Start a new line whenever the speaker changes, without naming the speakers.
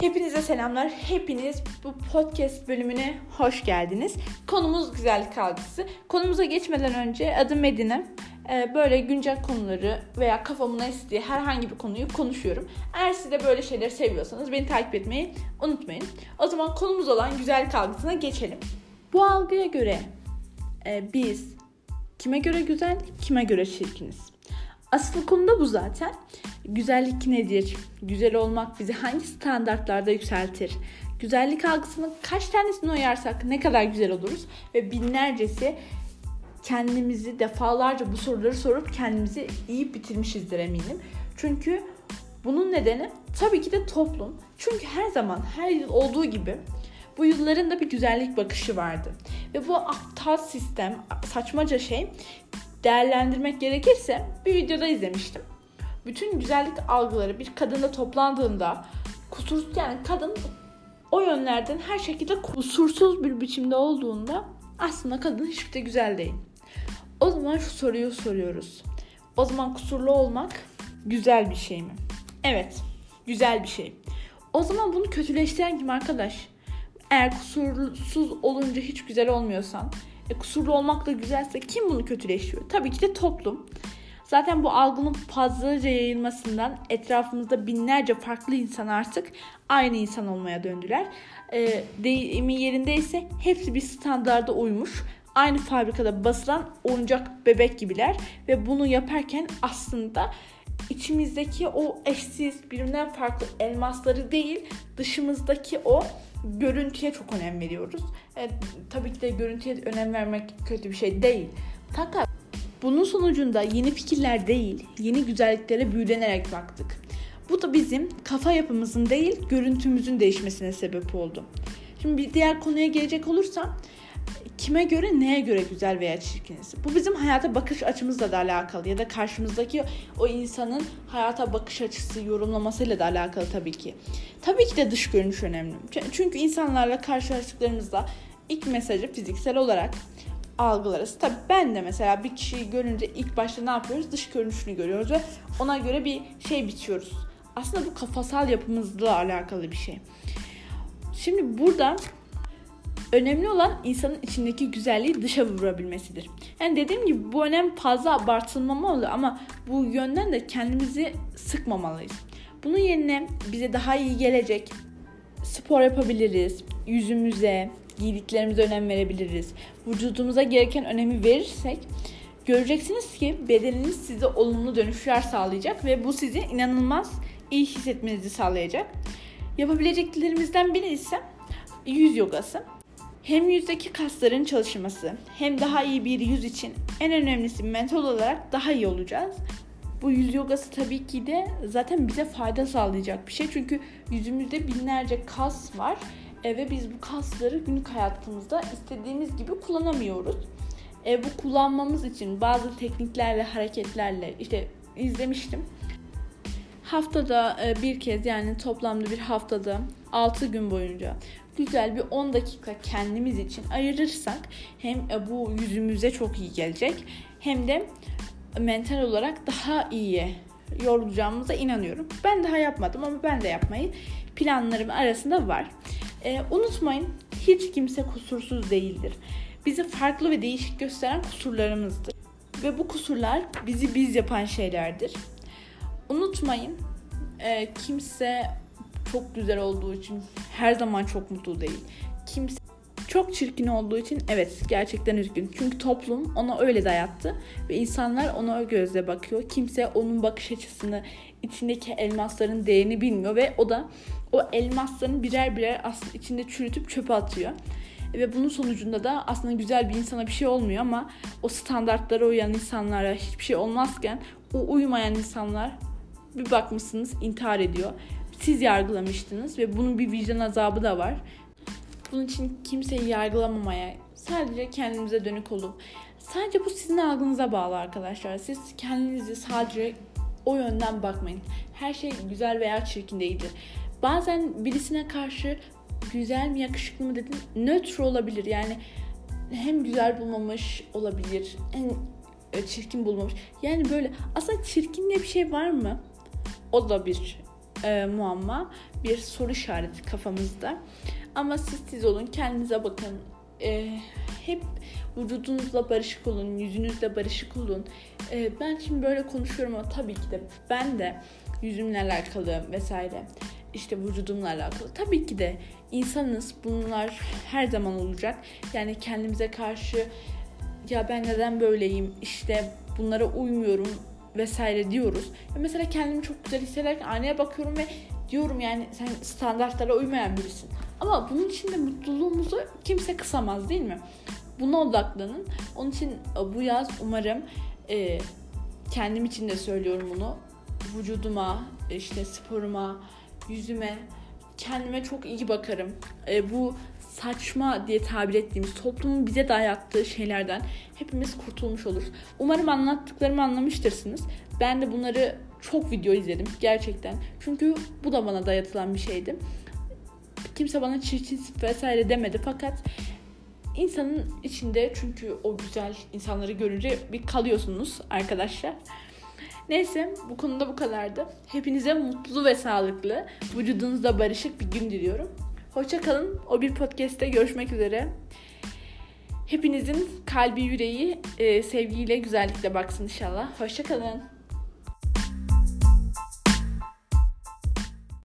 Hepinize selamlar. Hepiniz bu podcast bölümüne hoş geldiniz. Konumuz güzellik algısı. Konumuza geçmeden önce adım Medine. Ee, böyle güncel konuları veya kafamın estiği herhangi bir konuyu konuşuyorum. Eğer siz de böyle şeyleri seviyorsanız beni takip etmeyi unutmayın. O zaman konumuz olan güzellik algısına geçelim. Bu algıya göre e, biz kime göre güzel, kime göre çirkiniz? Asıl konu da bu zaten. Güzellik nedir? Güzel olmak bizi hangi standartlarda yükseltir? Güzellik algısının kaç tanesini uyarsak ne kadar güzel oluruz? Ve binlercesi kendimizi defalarca bu soruları sorup kendimizi iyi bitirmişizdir eminim. Çünkü bunun nedeni tabii ki de toplum. Çünkü her zaman her yıl olduğu gibi bu yılların da bir güzellik bakışı vardı. Ve bu aptal sistem, saçmaca şey değerlendirmek gerekirse bir videoda izlemiştim. Bütün güzellik algıları bir kadında toplandığında kusursuz yani kadın o yönlerden her şekilde kusursuz bir biçimde olduğunda aslında kadın hiçbir de güzel değil. O zaman şu soruyu soruyoruz. O zaman kusurlu olmak güzel bir şey mi? Evet, güzel bir şey. O zaman bunu kötüleştiren kim arkadaş? Eğer kusursuz olunca hiç güzel olmuyorsan, e, kusurlu olmak da güzelse kim bunu kötüleşiyor? Tabii ki de toplum. Zaten bu algının fazlaca yayılmasından etrafımızda binlerce farklı insan artık aynı insan olmaya döndüler. E, deyimi yerindeyse hepsi bir standarda uymuş. Aynı fabrikada basılan oyuncak bebek gibiler ve bunu yaparken aslında içimizdeki o eşsiz birbirinden farklı elmasları değil dışımızdaki o görüntüye çok önem veriyoruz. E, tabii ki de görüntüye önem vermek kötü bir şey değil. Fakat bunun sonucunda yeni fikirler değil, yeni güzelliklere büyülenerek baktık. Bu da bizim kafa yapımızın değil, görüntümüzün değişmesine sebep oldu. Şimdi bir diğer konuya gelecek olursam, kime göre neye göre güzel veya çirkiniz? Bu bizim hayata bakış açımızla da alakalı ya da karşımızdaki o insanın hayata bakış açısı yorumlamasıyla da alakalı tabii ki. Tabii ki de dış görünüş önemli. Çünkü insanlarla karşılaştıklarımızda ilk mesajı fiziksel olarak algılarız. Tabii ben de mesela bir kişiyi görünce ilk başta ne yapıyoruz? Dış görünüşünü görüyoruz ve ona göre bir şey biçiyoruz. Aslında bu kafasal yapımızla alakalı bir şey. Şimdi burada önemli olan insanın içindeki güzelliği dışa vurabilmesidir. Yani dediğim gibi bu önem fazla abartılmamalı ama bu yönden de kendimizi sıkmamalıyız. Bunun yerine bize daha iyi gelecek spor yapabiliriz, yüzümüze, giydiklerimize önem verebiliriz. Vücudumuza gereken önemi verirsek göreceksiniz ki bedeniniz size olumlu dönüşler sağlayacak ve bu sizi inanılmaz iyi hissetmenizi sağlayacak. Yapabileceklerimizden biri ise yüz yogası. Hem yüzdeki kasların çalışması hem daha iyi bir yüz için en önemlisi mental olarak daha iyi olacağız. Bu yüz yogası tabii ki de zaten bize fayda sağlayacak bir şey. Çünkü yüzümüzde binlerce kas var e, ve biz bu kasları günlük hayatımızda istediğimiz gibi kullanamıyoruz. E, bu kullanmamız için bazı tekniklerle, hareketlerle işte izlemiştim. Haftada e, bir kez yani toplamda bir haftada 6 gün boyunca güzel bir 10 dakika kendimiz için ayırırsak hem e, bu yüzümüze çok iyi gelecek hem de mental olarak daha iyi yorulacağımıza inanıyorum. Ben daha yapmadım ama ben de yapmayı planlarım arasında var. E, unutmayın hiç kimse kusursuz değildir. Bizi farklı ve değişik gösteren kusurlarımızdır. Ve bu kusurlar bizi biz yapan şeylerdir. Unutmayın e, kimse çok güzel olduğu için her zaman çok mutlu değil. Kimse çok çirkin olduğu için evet gerçekten üzgün. Çünkü toplum ona öyle dayattı ve insanlar ona o gözle bakıyor. Kimse onun bakış açısını, içindeki elmasların değerini bilmiyor ve o da o elmasların birer birer aslında içinde çürütüp çöpe atıyor. Ve bunun sonucunda da aslında güzel bir insana bir şey olmuyor ama o standartlara uyan insanlara hiçbir şey olmazken o uymayan insanlar bir bakmışsınız intihar ediyor. Siz yargılamıştınız ve bunun bir vicdan azabı da var. Bunun için kimseyi yargılamamaya, sadece kendimize dönük olup sadece bu sizin algınıza bağlı arkadaşlar. Siz kendinizi sadece o yönden bakmayın. Her şey güzel veya çirkin değildir. Bazen birisine karşı güzel mi yakışıklı mı dedin nötr olabilir. Yani hem güzel bulmamış olabilir hem çirkin bulmamış. Yani böyle aslında çirkin diye bir şey var mı? O da bir e, muamma, bir soru işareti kafamızda. Ama siz siz olun, kendinize bakın. E, hep vücudunuzla barışık olun, yüzünüzle barışık olun. E, ben şimdi böyle konuşuyorum ama tabii ki de ben de yüzümle alakalı vesaire işte vücudumla alakalı. Tabii ki de insanız. Bunlar her zaman olacak. Yani kendimize karşı ya ben neden böyleyim işte bunlara uymuyorum vesaire diyoruz. Ya mesela kendimi çok güzel hissederken aynaya bakıyorum ve diyorum yani sen standartlara uymayan birisin. Ama bunun için de mutluluğumuzu kimse kısamaz değil mi? Buna odaklanın. Onun için e, bu yaz umarım e, kendim için de söylüyorum bunu. Vücuduma, işte sporuma, yüzüme, kendime çok iyi bakarım. E, bu saçma diye tabir ettiğimiz toplumun bize dayattığı şeylerden hepimiz kurtulmuş oluruz. Umarım anlattıklarımı anlamıştırsınız. Ben de bunları çok video izledim gerçekten. Çünkü bu da bana dayatılan bir şeydi. Kimse bana çirkin vesaire demedi fakat insanın içinde çünkü o güzel insanları görünce bir kalıyorsunuz arkadaşlar. Neyse bu konuda bu kadardı. Hepinize mutlu ve sağlıklı, vücudunuzda barışık bir gün diliyorum. Hoşçakalın. O bir podcast'te görüşmek üzere. Hepinizin kalbi yüreği e, sevgiyle, güzellikle baksın inşallah. Hoşçakalın.